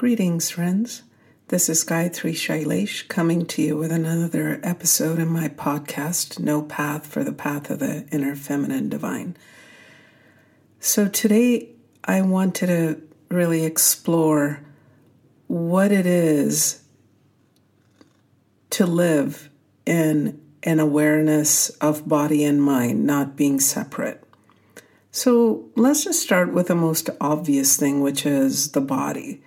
Greetings, friends. This is Gayatri Shailesh coming to you with another episode in my podcast, No Path for the Path of the Inner Feminine Divine. So, today I wanted to really explore what it is to live in an awareness of body and mind not being separate. So, let's just start with the most obvious thing, which is the body.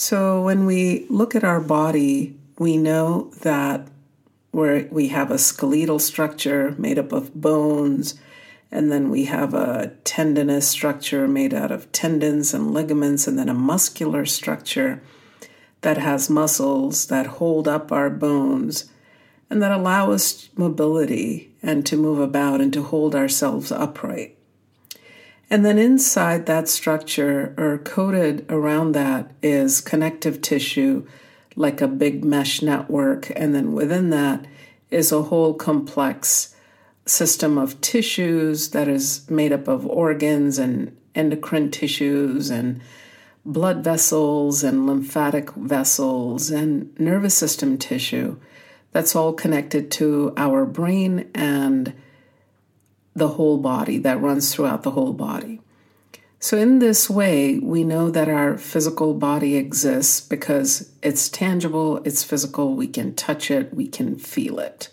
So when we look at our body, we know that where we have a skeletal structure made up of bones, and then we have a tendinous structure made out of tendons and ligaments, and then a muscular structure that has muscles that hold up our bones and that allow us mobility and to move about and to hold ourselves upright. And then inside that structure, or coated around that, is connective tissue, like a big mesh network. And then within that is a whole complex system of tissues that is made up of organs and endocrine tissues and blood vessels and lymphatic vessels and nervous system tissue that's all connected to our brain and the whole body, that runs throughout the whole body. So, in this way, we know that our physical body exists because it's tangible, it's physical, we can touch it, we can feel it.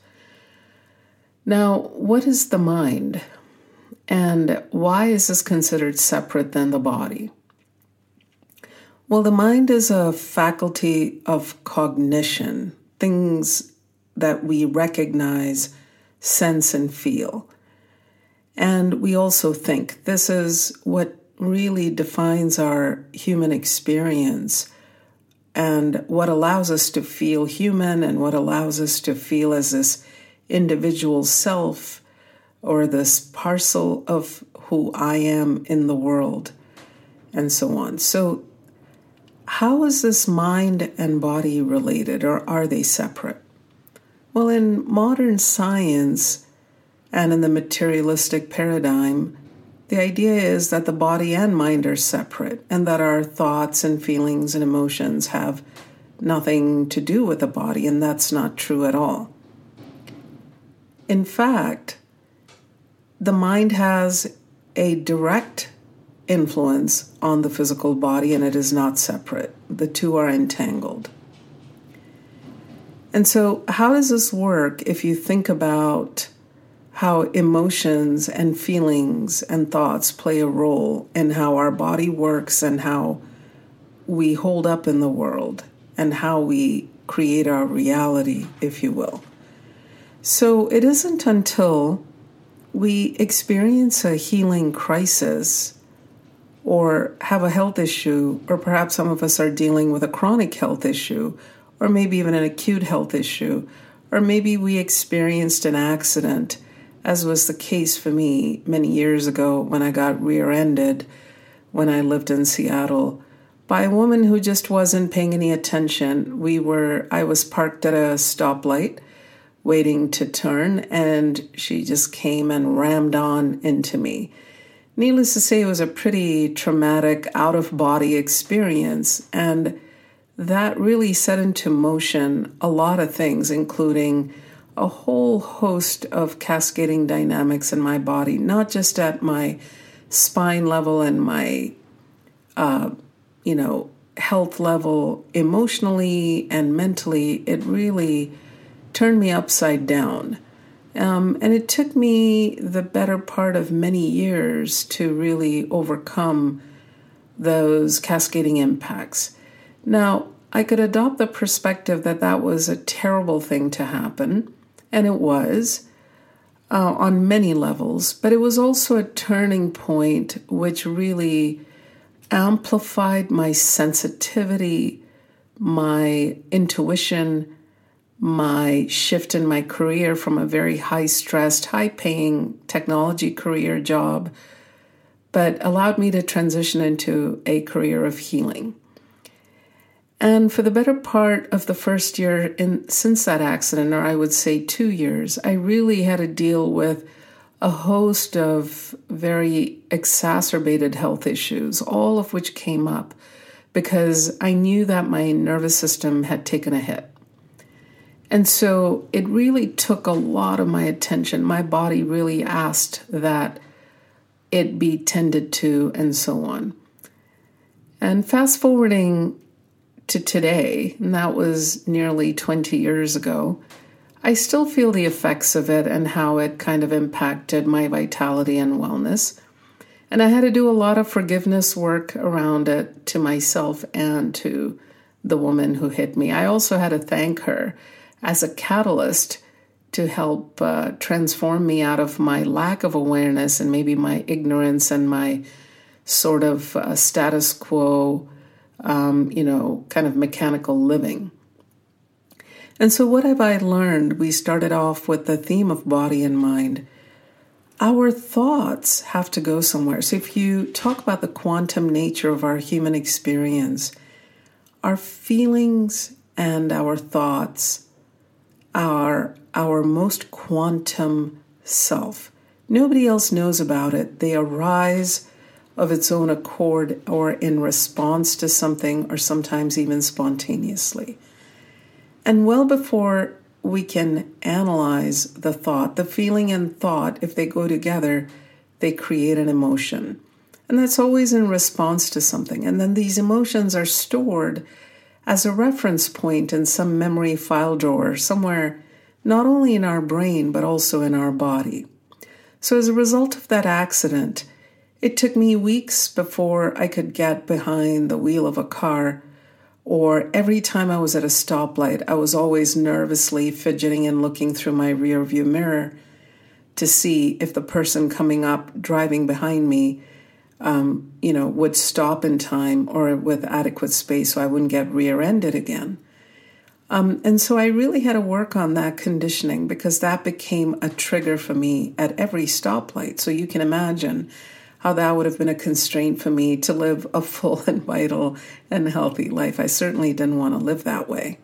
Now, what is the mind? And why is this considered separate than the body? Well, the mind is a faculty of cognition, things that we recognize, sense, and feel. And we also think this is what really defines our human experience and what allows us to feel human and what allows us to feel as this individual self or this parcel of who I am in the world and so on. So, how is this mind and body related or are they separate? Well, in modern science, and in the materialistic paradigm, the idea is that the body and mind are separate and that our thoughts and feelings and emotions have nothing to do with the body, and that's not true at all. In fact, the mind has a direct influence on the physical body and it is not separate. The two are entangled. And so, how does this work if you think about how emotions and feelings and thoughts play a role in how our body works and how we hold up in the world and how we create our reality, if you will. So it isn't until we experience a healing crisis or have a health issue, or perhaps some of us are dealing with a chronic health issue, or maybe even an acute health issue, or maybe we experienced an accident as was the case for me many years ago when I got rear ended when I lived in Seattle by a woman who just wasn't paying any attention. We were, I was parked at a stoplight waiting to turn, and she just came and rammed on into me. Needless to say, it was a pretty traumatic, out of body experience, and that really set into motion a lot of things, including a whole host of cascading dynamics in my body, not just at my spine level and my, uh, you know, health level, emotionally and mentally. It really turned me upside down. Um, and it took me the better part of many years to really overcome those cascading impacts. Now, I could adopt the perspective that that was a terrible thing to happen and it was uh, on many levels, but it was also a turning point which really amplified my sensitivity, my intuition, my shift in my career from a very high stressed, high paying technology career job, but allowed me to transition into a career of healing. And for the better part of the first year in, since that accident, or I would say two years, I really had to deal with a host of very exacerbated health issues, all of which came up because I knew that my nervous system had taken a hit. And so it really took a lot of my attention. My body really asked that it be tended to, and so on. And fast forwarding to today, and that was nearly 20 years ago, I still feel the effects of it and how it kind of impacted my vitality and wellness. And I had to do a lot of forgiveness work around it to myself and to the woman who hit me. I also had to thank her as a catalyst to help uh, transform me out of my lack of awareness and maybe my ignorance and my sort of uh, status quo, um, you know, kind of mechanical living. And so, what have I learned? We started off with the theme of body and mind. Our thoughts have to go somewhere. So, if you talk about the quantum nature of our human experience, our feelings and our thoughts are our most quantum self. Nobody else knows about it. They arise of its own accord or in response to something, or sometimes even spontaneously. And well before we can analyze the thought, the feeling and thought, if they go together, they create an emotion. And that's always in response to something. And then these emotions are stored as a reference point in some memory file drawer somewhere, not only in our brain, but also in our body. So, as a result of that accident, it took me weeks before I could get behind the wheel of a car, or every time I was at a stoplight, I was always nervously fidgeting and looking through my rearview mirror to see if the person coming up driving behind me, um, you know, would stop in time or with adequate space so I wouldn't get rear-ended again. Um, and so I really had to work on that conditioning because that became a trigger for me at every stoplight. So you can imagine how that would have been a constraint for me to live a full and vital and healthy life. I certainly didn't want to live that way.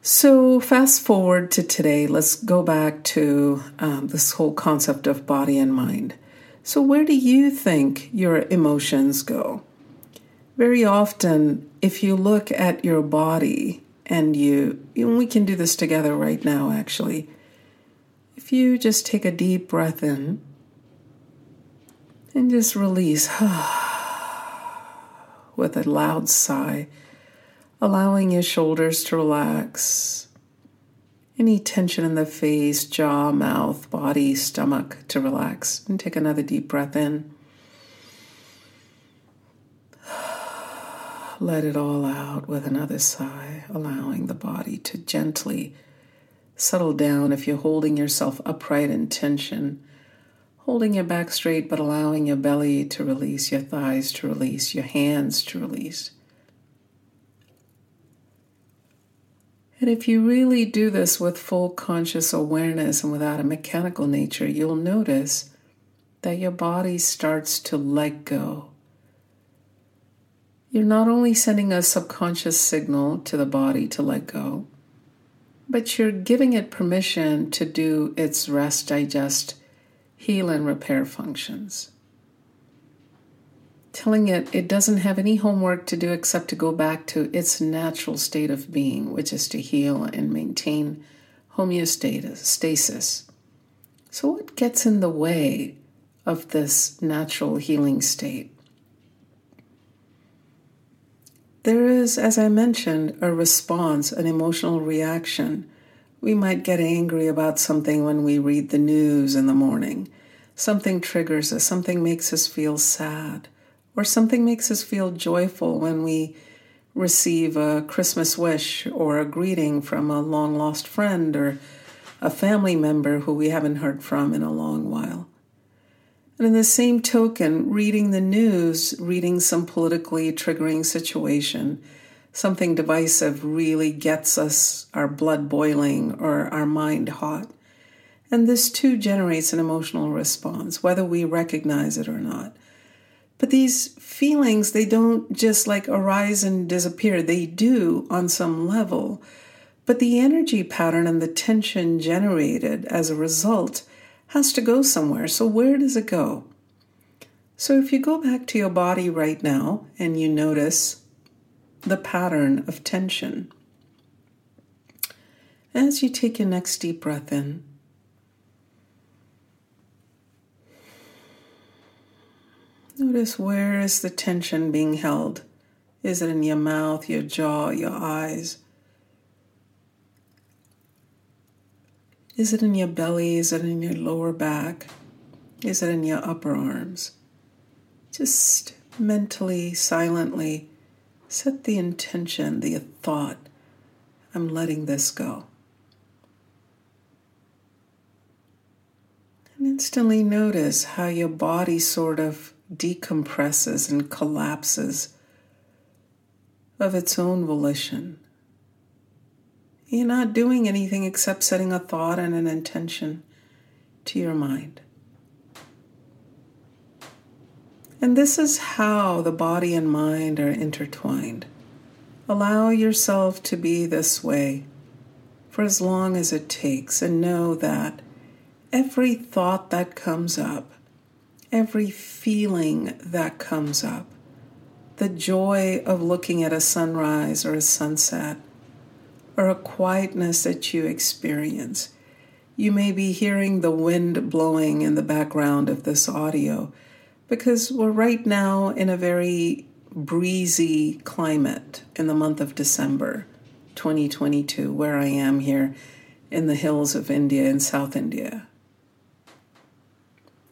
So, fast forward to today, let's go back to um, this whole concept of body and mind. So, where do you think your emotions go? Very often, if you look at your body and you, and we can do this together right now actually, if you just take a deep breath in and just release with a loud sigh, allowing your shoulders to relax. Any tension in the face, jaw, mouth, body, stomach to relax. And take another deep breath in. Let it all out with another sigh, allowing the body to gently settle down if you're holding yourself upright in tension holding your back straight but allowing your belly to release, your thighs to release, your hands to release. And if you really do this with full conscious awareness and without a mechanical nature, you'll notice that your body starts to let go. You're not only sending a subconscious signal to the body to let go, but you're giving it permission to do its rest, digest, heal and repair functions. Telling it it doesn't have any homework to do except to go back to its natural state of being, which is to heal and maintain homeostasis. So, what gets in the way of this natural healing state? There is, as I mentioned, a response, an emotional reaction we might get angry about something when we read the news in the morning. Something triggers us, something makes us feel sad, or something makes us feel joyful when we receive a Christmas wish or a greeting from a long lost friend or a family member who we haven't heard from in a long while. And in the same token, reading the news, reading some politically triggering situation, something divisive really gets us our blood boiling or our mind hot. And this too generates an emotional response, whether we recognize it or not. But these feelings, they don't just like arise and disappear. They do on some level. But the energy pattern and the tension generated as a result has to go somewhere. So, where does it go? So if you go back to your body right now and you notice the pattern of tension, as you take your next deep breath in, notice where is the tension being held? Is it in your mouth, your jaw, your eyes? Is it in your belly? Is it in your lower back? Is it in your upper arms? Just mentally, silently set the intention, the thought I'm letting this go. And instantly notice how your body sort of decompresses and collapses of its own volition. You're not doing anything except setting a thought and an intention to your mind. And this is how the body and mind are intertwined. Allow yourself to be this way for as long as it takes, and know that every thought that comes up, every feeling that comes up, the joy of looking at a sunrise or a sunset, or a quietness that you experience. You may be hearing the wind blowing in the background of this audio because we're right now in a very breezy climate in the month of December 2022, where I am here in the hills of India in South India.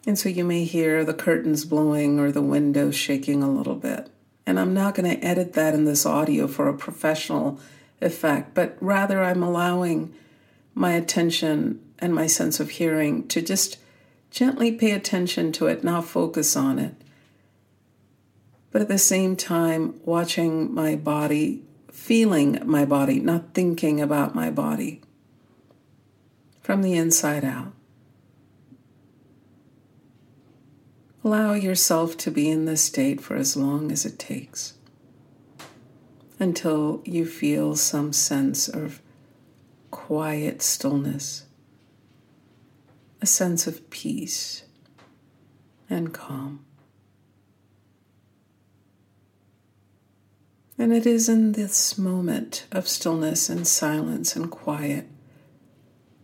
And so you may hear the curtains blowing or the windows shaking a little bit. And I'm not going to edit that in this audio for a professional effect, but rather I'm allowing my attention and my sense of hearing to just gently pay attention to it, not focus on it. But at the same time, watching my body, feeling my body, not thinking about my body from the inside out. Allow yourself to be in this state for as long as it takes until you feel some sense of quiet stillness, a sense of peace and calm. And it is in this moment of stillness and silence and quiet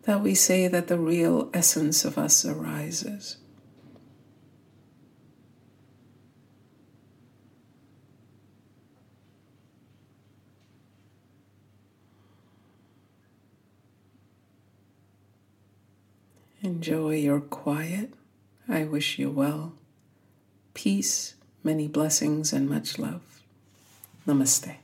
that we say that the real essence of us arises. Enjoy your quiet. I wish you well. Peace, many blessings, and much love. Namaste.